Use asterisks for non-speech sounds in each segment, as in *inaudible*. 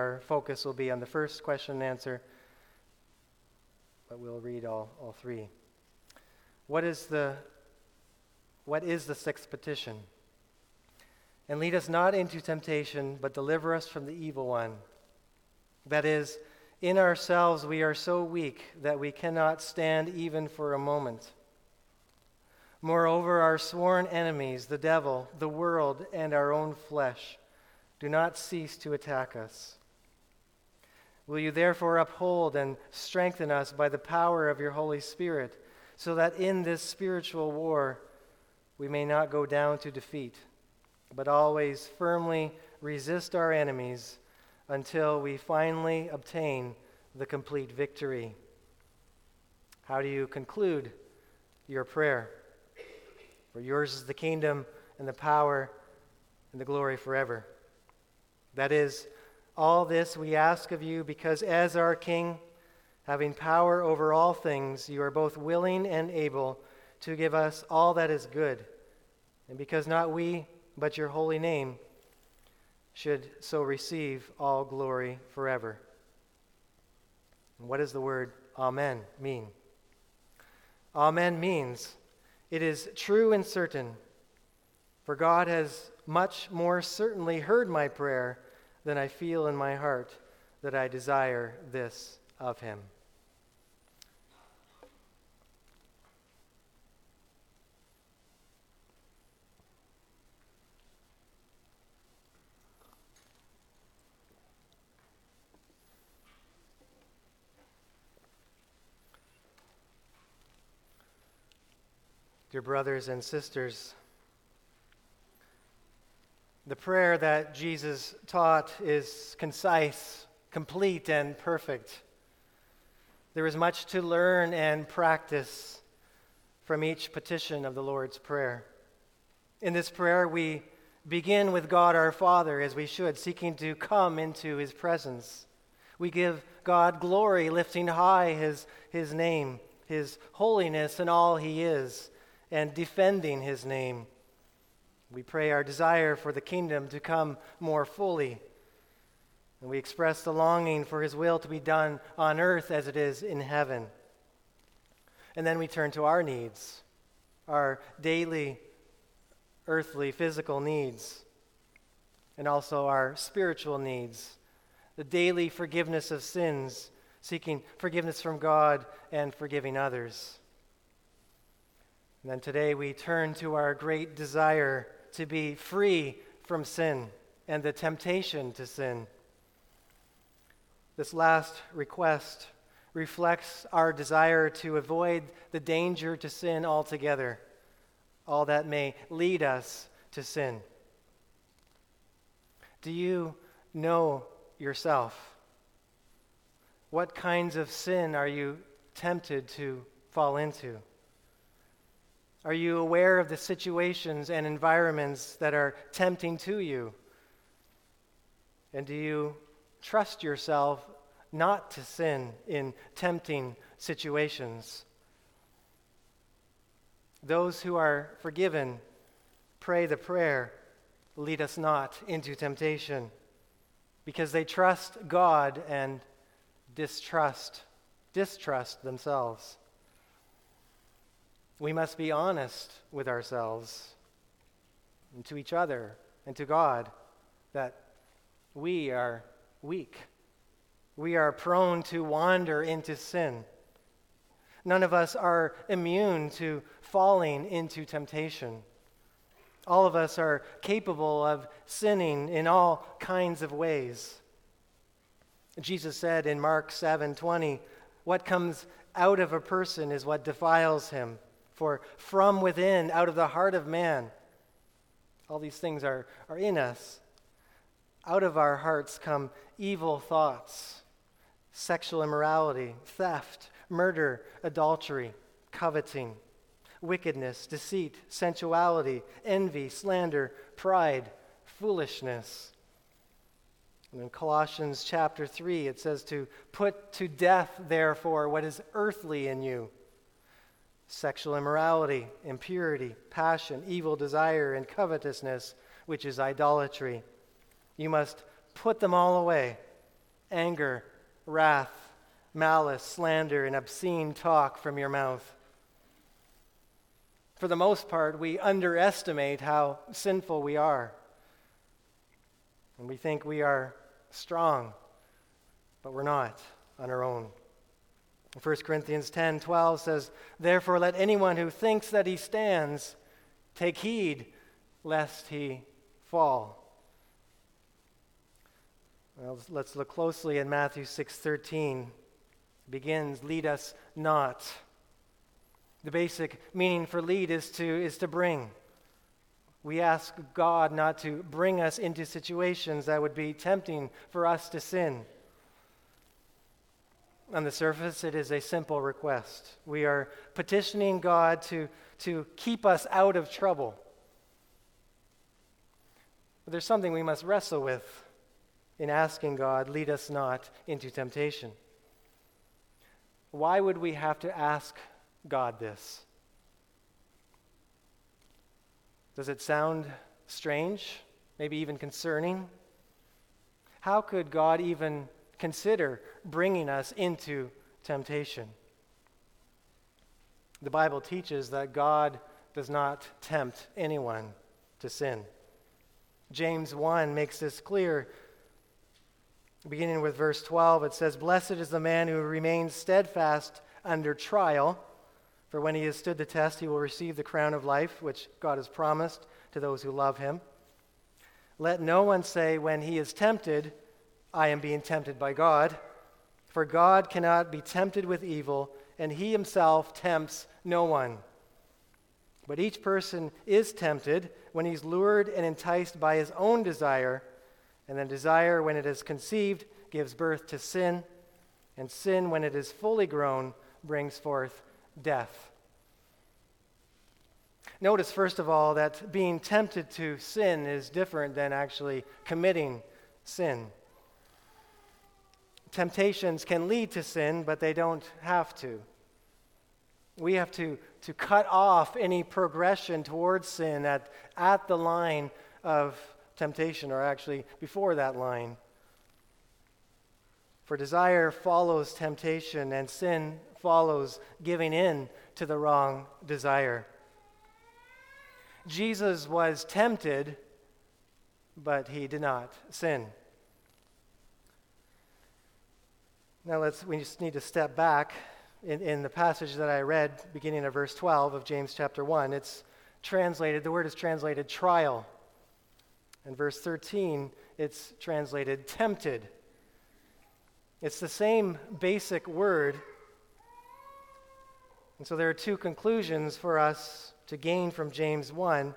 Our focus will be on the first question and answer, but we'll read all, all three. What is the what is the sixth petition? And lead us not into temptation, but deliver us from the evil one. That is, in ourselves we are so weak that we cannot stand even for a moment. Moreover, our sworn enemies, the devil, the world, and our own flesh, do not cease to attack us. Will you therefore uphold and strengthen us by the power of your Holy Spirit, so that in this spiritual war we may not go down to defeat, but always firmly resist our enemies until we finally obtain the complete victory? How do you conclude your prayer? For yours is the kingdom and the power and the glory forever. That is, all this we ask of you because as our King, having power over all things, you are both willing and able to give us all that is good. And because not we, but your holy name should so receive all glory forever. And what does the word Amen mean? Amen means it is true and certain, for God has much more certainly heard my prayer than I feel in my heart that I desire this of him. Dear brothers and sisters, the prayer that Jesus taught is concise, complete, and perfect. There is much to learn and practice from each petition of the Lord's Prayer. In this prayer, we begin with God our Father, as we should, seeking to come into his presence. We give God glory, lifting high his, his name, his holiness, and all he is and defending his name. We pray our desire for the kingdom to come more fully. And we express the longing for his will to be done on earth as it is in heaven. And then we turn to our needs, our daily, earthly, physical needs, and also our spiritual needs, the daily forgiveness of sins, seeking forgiveness from God and forgiving others. And then today we turn to our great desire to be free from sin and the temptation to sin. This last request reflects our desire to avoid the danger to sin altogether, all that may lead us to sin. Do you know yourself? What kinds of sin are you tempted to fall into? Are you aware of the situations and environments that are tempting to you? And do you trust yourself not to sin in tempting situations? Those who are forgiven pray the prayer, lead us not into temptation, because they trust God and distrust distrust themselves we must be honest with ourselves and to each other and to God that we are weak. We are prone to wander into sin. None of us are immune to falling into temptation. All of us are capable of sinning in all kinds of ways. Jesus said in Mark 7:20, "What comes out of a person is what defiles him." For from within, out of the heart of man, all these things are, are in us. Out of our hearts come evil thoughts, sexual immorality, theft, murder, adultery, coveting, wickedness, deceit, sensuality, envy, slander, pride, foolishness. And in Colossians chapter 3, it says to put to death, therefore, what is earthly in you sexual immorality, impurity, passion, evil desire, and covetousness, which is idolatry. You must put them all away anger, wrath, malice, slander, and obscene talk from your mouth. For the most part, we underestimate how sinful we are. And we think we are strong, but we're not on our own. 1 Corinthians 10 12 says, Therefore, let anyone who thinks that he stands take heed lest he fall. Well, let's look closely in Matthew 6:13. Begins, lead us not. The basic meaning for lead is to, is to bring. We ask God not to bring us into situations that would be tempting for us to sin. On the surface, it is a simple request. We are petitioning God to, to keep us out of trouble. But there's something we must wrestle with in asking God, lead us not into temptation. Why would we have to ask God this? Does it sound strange? Maybe even concerning? How could God even consider bringing us into temptation? The Bible teaches that God does not tempt anyone to sin. James 1 makes this clear. Beginning with verse 12, it says, Blessed is the man who remains steadfast under trial, for when he has stood the test, he will receive the crown of life, which God has promised to those who love him. Let no one say, when he is tempted, I am being tempted by God. For God cannot be tempted with evil, and he himself tempts no one. But each person is tempted when he's lured and enticed by his own desire, and then desire, when it is conceived, gives birth to sin, and sin, when it is fully grown, brings forth death. Notice, first of all, that being tempted to sin is different than actually committing sin. Temptations can lead to sin, but they don't have to. We have to, to cut off any progression towards sin at, at the line of temptation, or actually before that line. For desire follows temptation, and sin follows giving in to the wrong desire. Jesus was tempted, but he did not sin. Now let's we just need to step back in, in the passage that I read, beginning of verse 12 of James chapter 1. It's translated, the word is translated trial. In verse 13, it's translated tempted. It's the same basic word. And so there are two conclusions for us to gain from James 1.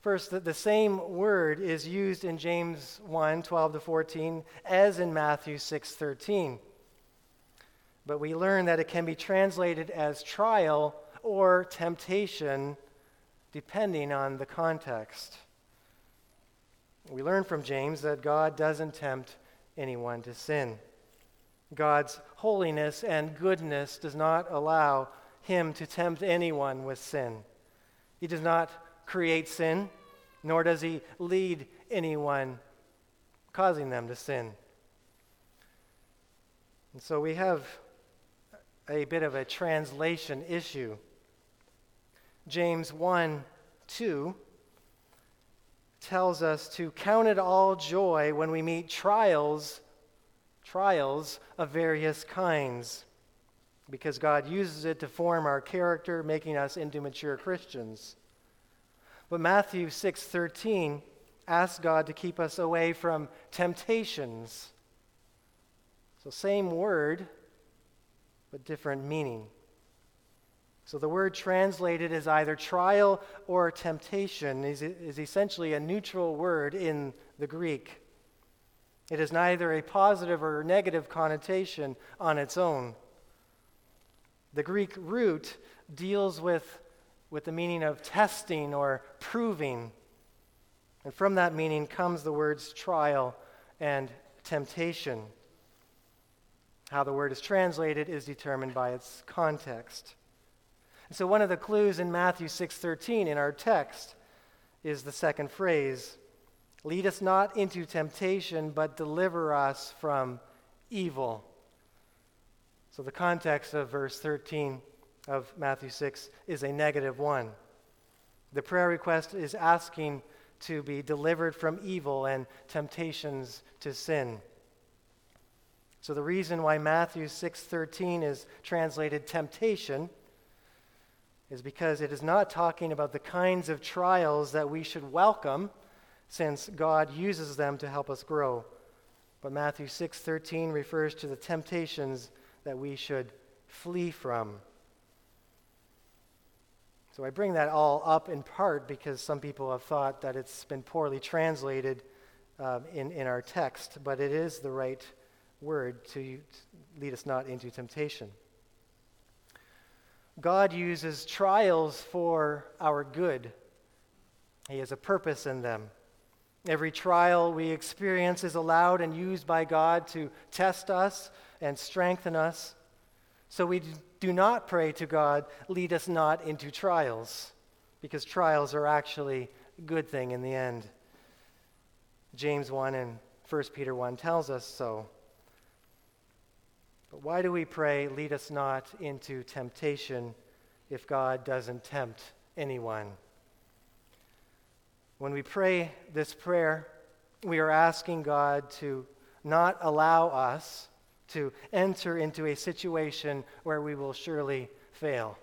First, the same word is used in James 1 12 to 14 as in Matthew 6 13 but we learn that it can be translated as trial or temptation depending on the context. We learn from James that God doesn't tempt anyone to sin. God's holiness and goodness does not allow him to tempt anyone with sin. He does not create sin, nor does he lead anyone causing them to sin. And so we have a bit of a translation issue. James 1 2 tells us to count it all joy when we meet trials, trials of various kinds, because God uses it to form our character, making us into mature Christians. But Matthew 6:13 asks God to keep us away from temptations. So same word, but different meaning. So the word translated as either trial or temptation is, is essentially a neutral word in the Greek. It has neither a positive or negative connotation on its own. The Greek root deals with, with the meaning of testing or proving. And from that meaning comes the words trial and temptation. How the word is translated is determined by its context. And so one of the clues in Matthew 6:13 in our text is the second phrase, Lead us not into temptation, but deliver us from evil. So, the context of verse 13 of Matthew 6 is a negative one. The prayer request is asking to be delivered from evil and temptations to sin. So the reason why Matthew 6:13 is translated temptation is because it is not talking about the kinds of trials that we should welcome since God uses them to help us grow. But Matthew 6:13 refers to the temptations that we should flee from. So I bring that all up in part because some people have thought that it's been poorly translated um, in, in our text, but it is the right word to lead us not into temptation. God uses trials for our good, He has a purpose in them. Every trial we experience is allowed and used by God to test us and strengthen us. So we do not pray to God, lead us not into trials, because trials are actually a good thing in the end. James 1 and 1 Peter 1 tells us so. But why do we pray, lead us not into temptation, if God doesn't tempt anyone? When we pray this prayer, we are asking God to not allow us to enter into a situation where we will surely fail.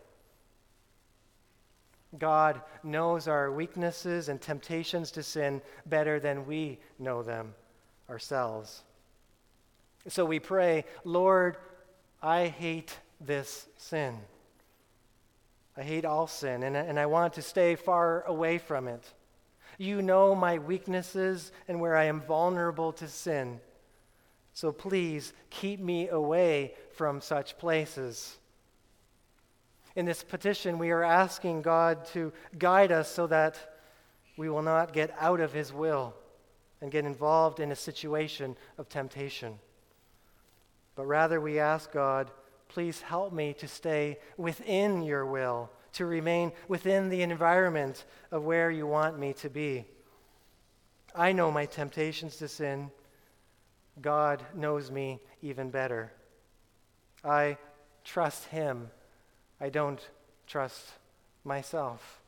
God knows our weaknesses and temptations to sin better than we know them ourselves. So we pray, Lord, I hate this sin. I hate all sin, and, and I want to stay far away from it. You know my weaknesses and where I am vulnerable to sin. So please keep me away from such places. In this petition, we are asking God to guide us so that we will not get out of His will and get involved in a situation of temptation. But rather, we ask God, please help me to stay within your will, to remain within the environment of where you want me to be. I know my temptations to sin. God knows me even better. I trust Him. I don't trust myself.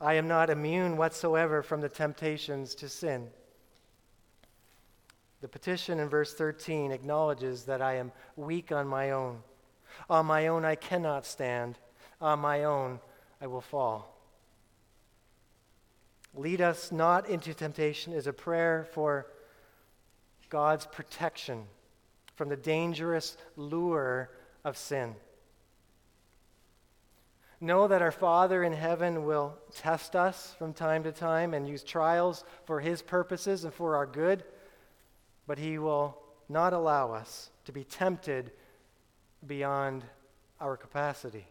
I am not immune whatsoever from the temptations to sin. The petition in verse 13 acknowledges that I am weak on my own. On my own, I cannot stand. On my own, I will fall. Lead us not into temptation is a prayer for God's protection from the dangerous lure of sin. Know that our Father in heaven will test us from time to time and use trials for His purposes and for our good, but He will not allow us to be tempted beyond our capacity.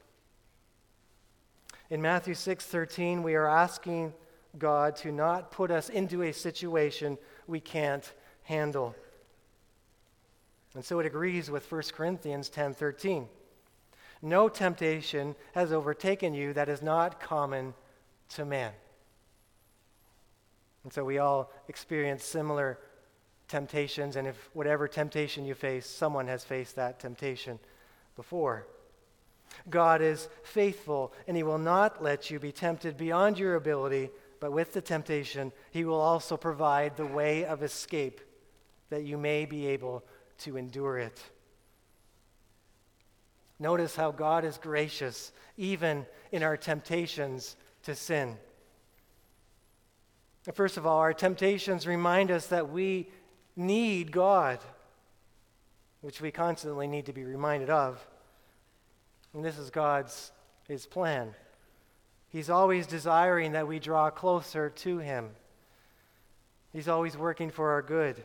In Matthew 6:13, we are asking God to not put us into a situation we can't handle. And so it agrees with 1 Corinthians 10:13. No temptation has overtaken you that is not common to man. And so we all experience similar temptations, and if whatever temptation you face, someone has faced that temptation before. God is faithful, and He will not let you be tempted beyond your ability, but with the temptation, He will also provide the way of escape that you may be able to endure it. Notice how God is gracious, even in our temptations to sin. First of all, our temptations remind us that we need God, which we constantly need to be reminded of. And this is God's his plan. He's always desiring that we draw closer to him. He's always working for our good.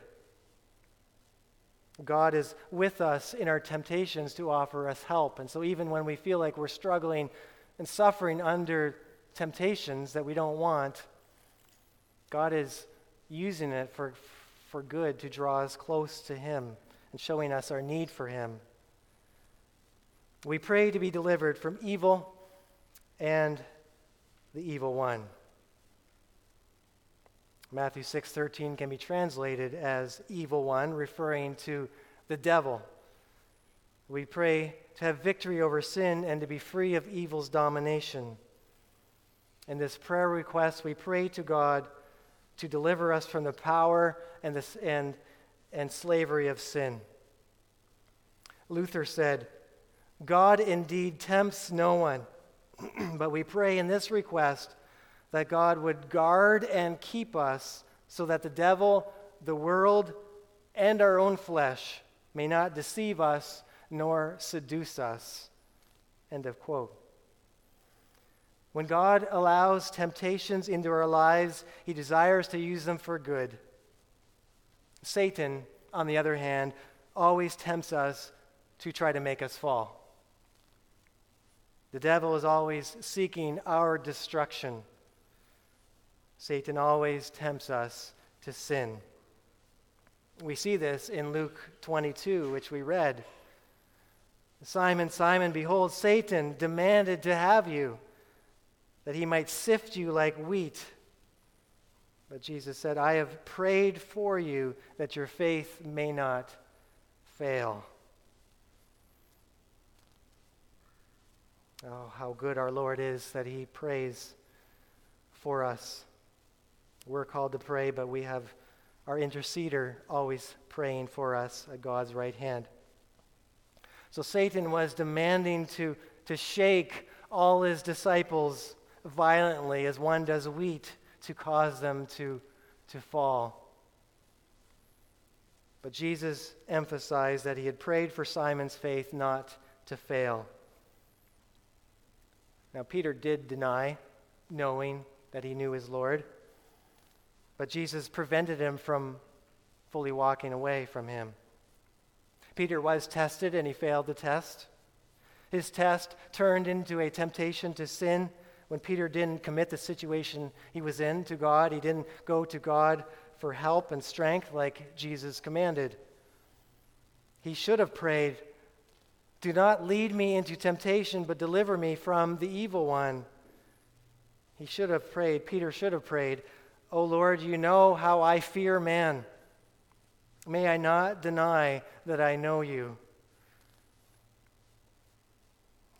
God is with us in our temptations to offer us help. And so, even when we feel like we're struggling and suffering under temptations that we don't want, God is using it for, for good to draw us close to Him and showing us our need for Him. We pray to be delivered from evil and the evil one. Matthew 6:13 can be translated as evil one, referring to the devil. We pray to have victory over sin and to be free of evil's domination. In this prayer request, we pray to God to deliver us from the power and, the, and, and slavery of sin. Luther said, God indeed tempts no one, *clears throat* but we pray in this request that God would guard and keep us so that the devil, the world, and our own flesh may not deceive us nor seduce us. End of quote. When God allows temptations into our lives, he desires to use them for good. Satan, on the other hand, always tempts us to try to make us fall. The devil is always seeking our destruction. Satan always tempts us to sin. We see this in Luke 22, which we read. Simon, Simon, behold, Satan demanded to have you, that he might sift you like wheat. But Jesus said, I have prayed for you that your faith may not fail. Oh, how good our Lord is that he prays for us. We're called to pray, but we have our interceder always praying for us at God's right hand. So Satan was demanding to, to shake all his disciples violently as one does wheat to cause them to, to fall. But Jesus emphasized that he had prayed for Simon's faith not to fail. Now, Peter did deny knowing that he knew his Lord. But Jesus prevented him from fully walking away from him. Peter was tested and he failed the test. His test turned into a temptation to sin when Peter didn't commit the situation he was in to God. He didn't go to God for help and strength like Jesus commanded. He should have prayed, Do not lead me into temptation, but deliver me from the evil one. He should have prayed, Peter should have prayed, O Lord, you know how I fear man. May I not deny that I know you.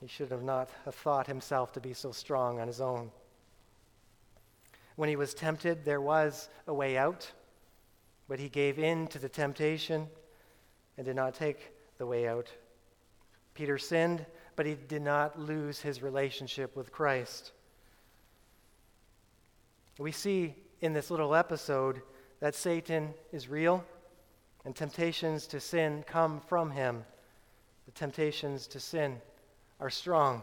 He should have not have thought himself to be so strong on his own. When he was tempted, there was a way out, but he gave in to the temptation and did not take the way out. Peter sinned, but he did not lose his relationship with Christ. We see in this little episode that Satan is real and temptations to sin come from him. The temptations to sin are strong.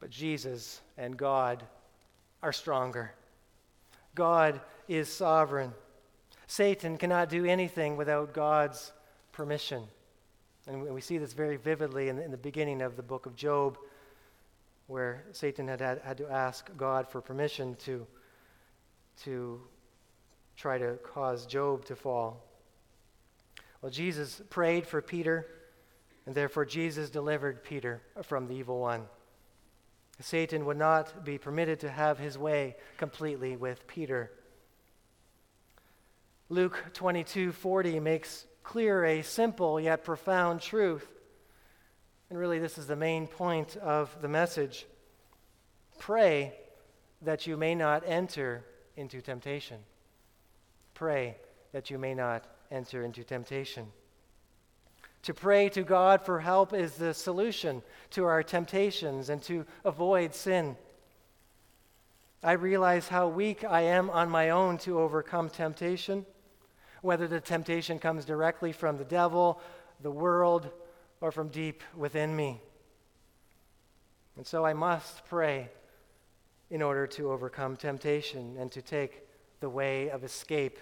But Jesus and God are stronger. God is sovereign. Satan cannot do anything without God's permission. And we see this very vividly in the, beginning of the book of Job where Satan had, had, had to ask God for permission to, to try to cause Job to fall. Well, Jesus prayed for Peter, and therefore Jesus delivered Peter from the evil one. Satan would not be permitted to have his way completely with Peter. Luke 22:40 makes clear a simple yet profound truth. And really, this is the main point of the message. Pray that you may not enter into temptation. Pray that you may not enter into temptation. To pray to God for help is the solution to our temptations and to avoid sin. I realize how weak I am on my own to overcome temptation, whether the temptation comes directly from the devil, the world, or from deep within me. And so I must pray in order to overcome temptation and to take the way of escape.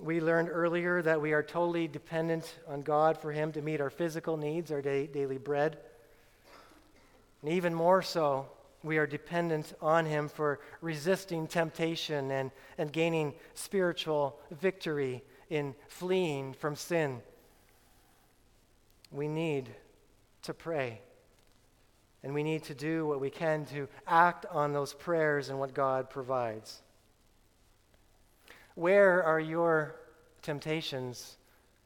We learned earlier that we are totally dependent on God for Him to meet our physical needs, our day, daily bread. And even more so, we are dependent on Him for resisting temptation and, and gaining spiritual victory in fleeing from sin we need to pray. And we need to do what we can to act on those prayers and what God provides. Where are your temptations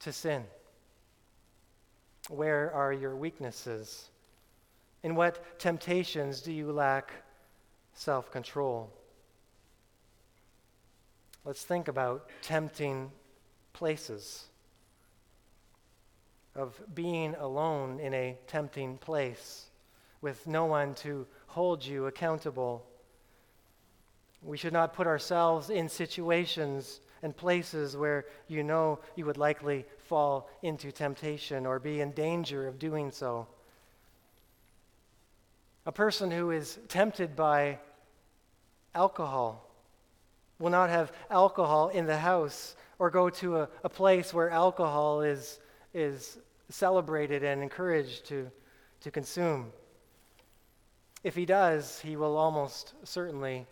to sin? Where are your weaknesses? In what temptations do you lack self control? Let's think about tempting places, of being alone in a tempting place with no one to hold you accountable. We should not put ourselves in situations and places where you know you would likely fall into temptation or be in danger of doing so. A person who is tempted by alcohol will not have alcohol in the house or go to a, a place where alcohol is, is celebrated and encouraged to, to consume. If he does, he will almost certainly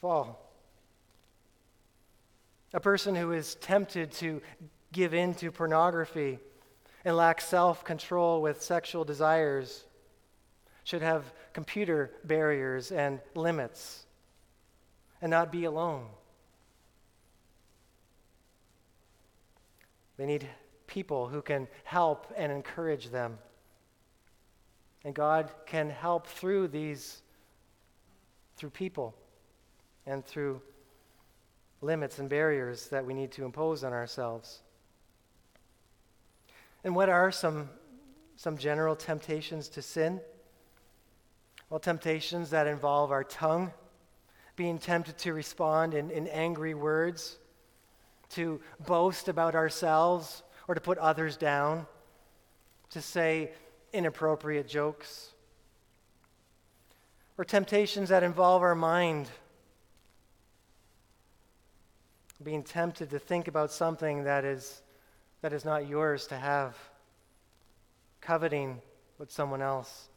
fall. A person who is tempted to give in to pornography and lack self control with sexual desires should have computer barriers and limits and not be alone. They need people who can help and encourage them. And God can help through these, through people and through limits and barriers that we need to impose on ourselves. And what are some, some general temptations to sin? Well, temptations that involve our tongue, being tempted to respond in, in angry words, to boast about ourselves or to put others down, to say inappropriate jokes, or temptations that involve our mind. Being tempted to think about something that is, that is not yours to have, coveting what someone else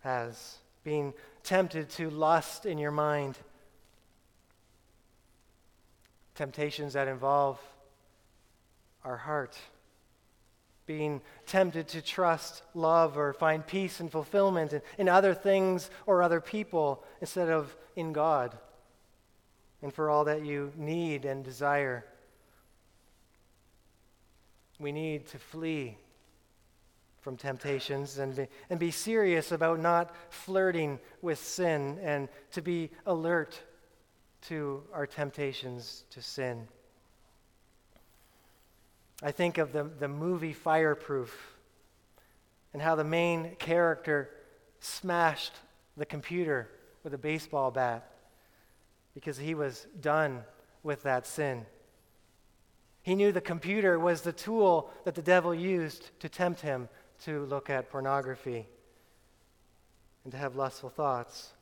has, being tempted to lust in your mind, temptations that involve our heart being tempted to trust, love, or find peace and fulfillment in, in other things or other people instead of in God and for all that you need and desire. We need to flee from temptations and be, and be serious about not flirting with sin and to be alert to our temptations to sin. I think of the, the movie Fireproof and how the main character smashed the computer with a baseball bat because he was done with that sin. He knew the computer was the tool that the devil used to tempt him to look at pornography and to have lustful thoughts.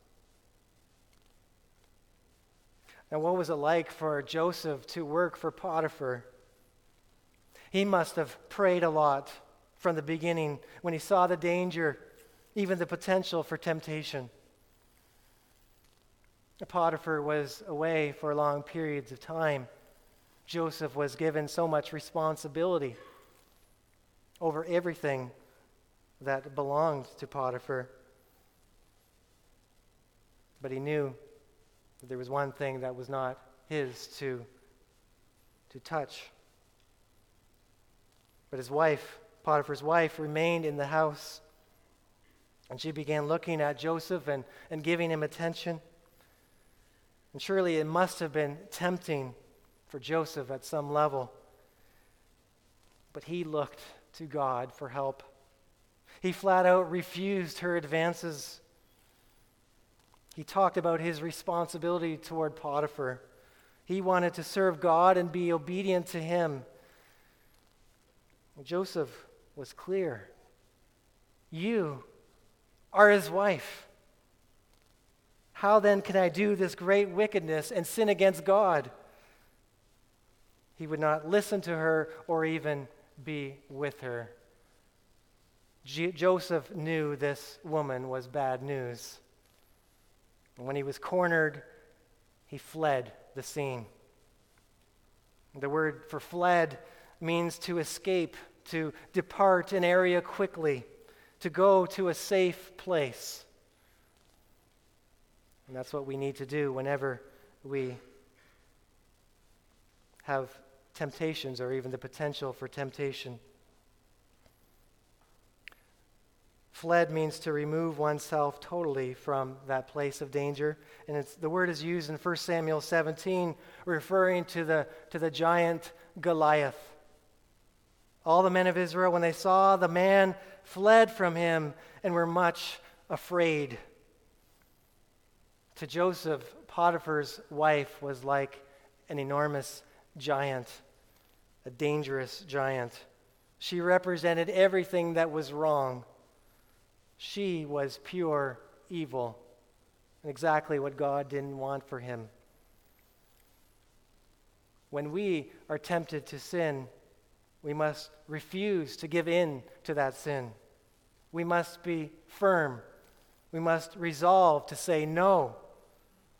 Now, what was it like for Joseph to work for Potiphar? He must have prayed a lot from the beginning when he saw the danger, even the potential for temptation. Potiphar was away for long periods of time. Joseph was given so much responsibility over everything that belonged to Potiphar. But he knew that there was one thing that was not his to, to touch. But his wife, Potiphar's wife, remained in the house. And she began looking at Joseph and, and giving him attention. And surely it must have been tempting for Joseph at some level. But he looked to God for help. He flat out refused her advances. He talked about his responsibility toward Potiphar. He wanted to serve God and be obedient to him. Joseph was clear. You are his wife. How then can I do this great wickedness and sin against God? He would not listen to her or even be with her. Joseph knew this woman was bad news. And when he was cornered, he fled the scene. The word for fled means to escape, to depart an area quickly, to go to a safe place. And that's what we need to do whenever we have temptations or even the potential for temptation. Fled means to remove oneself totally from that place of danger. And the word is used in 1 Samuel 17, referring to the, to the giant Goliath. All the men of Israel, when they saw the man, fled from him and were much afraid. To Joseph, Potiphar's wife was like an enormous giant, a dangerous giant. She represented everything that was wrong she was pure evil, and exactly what God didn't want for him. When we are tempted to sin, we must refuse to give in to that sin. We must be firm. We must resolve to say, No,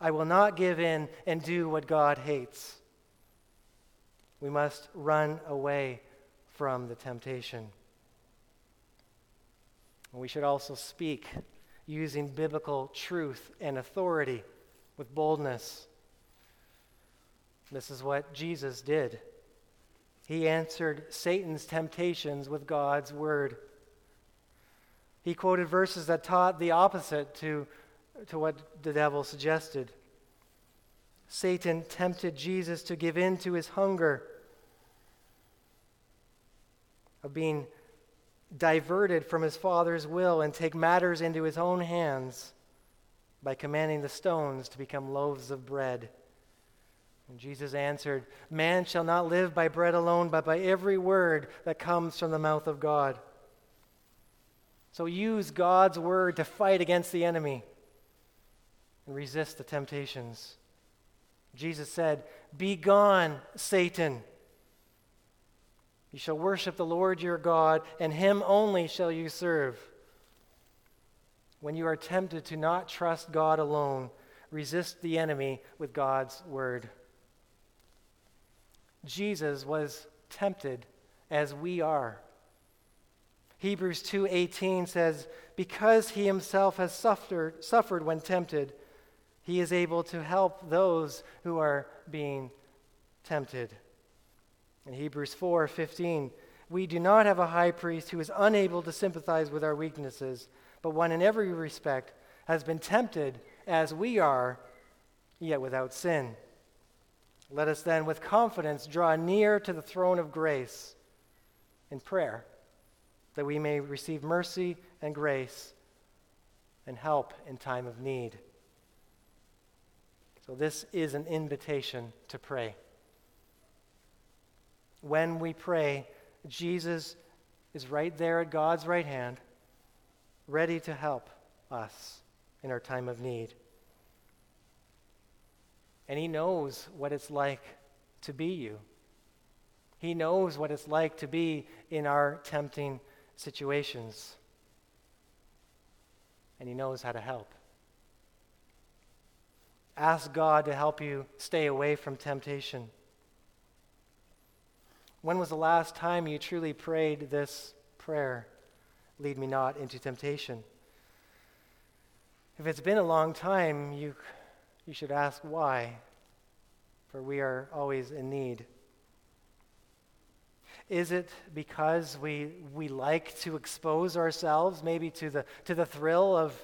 I will not give in and do what God hates. We must run away from the temptation. We should also speak using biblical truth and authority with boldness. This is what Jesus did. He answered Satan's temptations with God's word. He quoted verses that taught the opposite to, to what the devil suggested. Satan tempted Jesus to give in to his hunger of being diverted from his father's will and take matters into his own hands by commanding the stones to become loaves of bread. And Jesus answered, Man shall not live by bread alone, but by every word that comes from the mouth of God. So use God's word to fight against the enemy and resist the temptations. Jesus said, Be gone, Satan. You shall worship the Lord your God, and him only shall you serve. When you are tempted to not trust God alone, resist the enemy with God's word. Jesus was tempted as we are. Hebrews 2:18 says, "Because he himself has suffered, suffered when tempted, he is able to help those who are being tempted." In Hebrews 4:15, we do not have a high priest who is unable to sympathize with our weaknesses, but one in every respect has been tempted as we are, yet without sin. Let us then with confidence draw near to the throne of grace in prayer, that we may receive mercy and grace and help in time of need. So, this is an invitation to pray when we pray, Jesus is right there at God's right hand, ready to help us in our time of need. And He knows what it's like to be you. He knows what it's like to be in our tempting situations. And He knows how to help. Ask God to help you stay away from temptation. When was the last time you truly prayed this prayer? Lead me not into temptation. If it's been a long time, you, you should ask why, for we are always in need. Is it because we, we like to expose ourselves maybe to the, to the thrill of,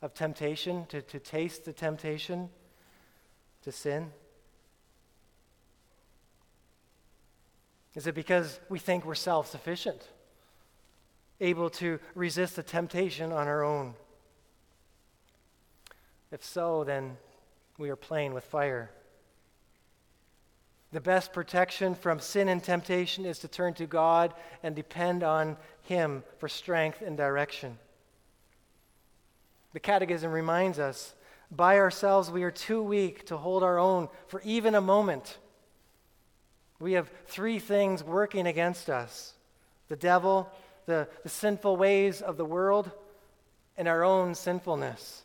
of temptation, to, to taste the temptation to sin? Is it because we think we're self sufficient, able to resist the temptation on our own? If so, then we are playing with fire. The best protection from sin and temptation is to turn to God and depend on Him for strength and direction. The Catechism reminds us by ourselves we are too weak to hold our own for even a moment. We have three things working against us the devil, the, the sinful ways of the world, and our own sinfulness.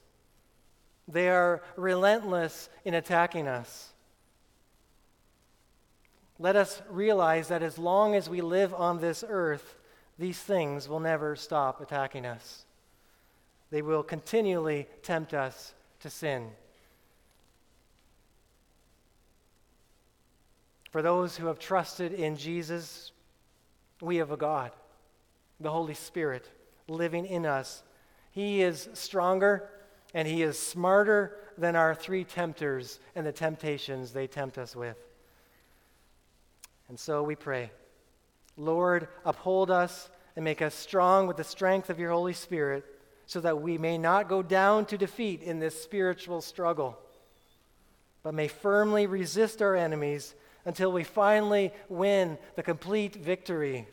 They are relentless in attacking us. Let us realize that as long as we live on this earth, these things will never stop attacking us. They will continually tempt us to sin. For those who have trusted in Jesus, we have a God, the Holy Spirit, living in us. He is stronger and He is smarter than our three tempters and the temptations they tempt us with. And so we pray, Lord, uphold us and make us strong with the strength of your Holy Spirit so that we may not go down to defeat in this spiritual struggle, but may firmly resist our enemies until we finally win the complete victory.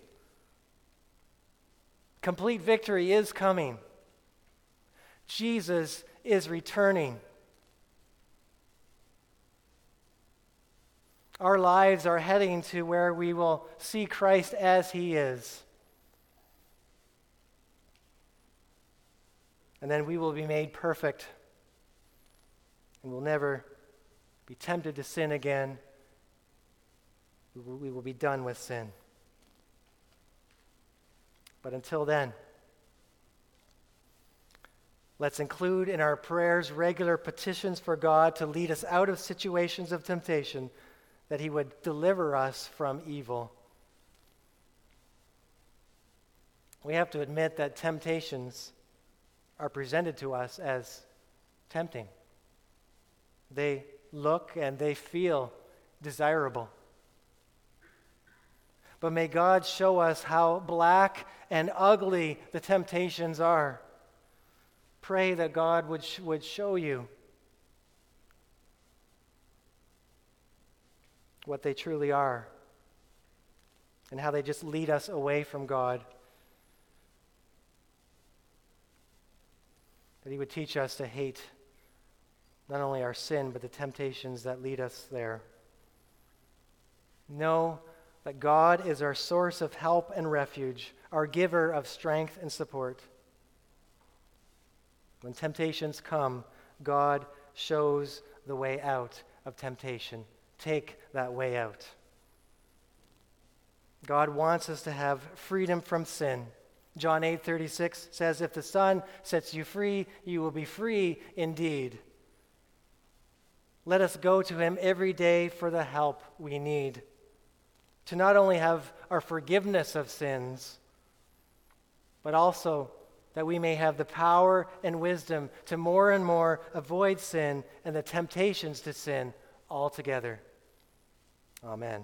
Complete victory is coming. Jesus is returning. Our lives are heading to where we will see Christ as he is. And then we will be made perfect and will never be tempted to sin again. We will, we will be done with sin. But until then, let's include in our prayers regular petitions for God to lead us out of situations of temptation, that He would deliver us from evil. We have to admit that temptations are presented to us as tempting. They look and they feel desirable. But may God show us how black and ugly the temptations are. Pray that God would, would show you what they truly are and how they just lead us away from God. that He would teach us to hate not only our sin, but the temptations that lead us there. Know that God is our source of help and refuge, our giver of strength and support. When temptations come, God shows the way out of temptation. Take that way out. God wants us to have freedom from sin. John 8 36 says, If the Son sets you free, you will be free indeed. Let us go to him every day for the help we need. To not only have our forgiveness of sins, but also that we may have the power and wisdom to more and more avoid sin and the temptations to sin altogether. Amen.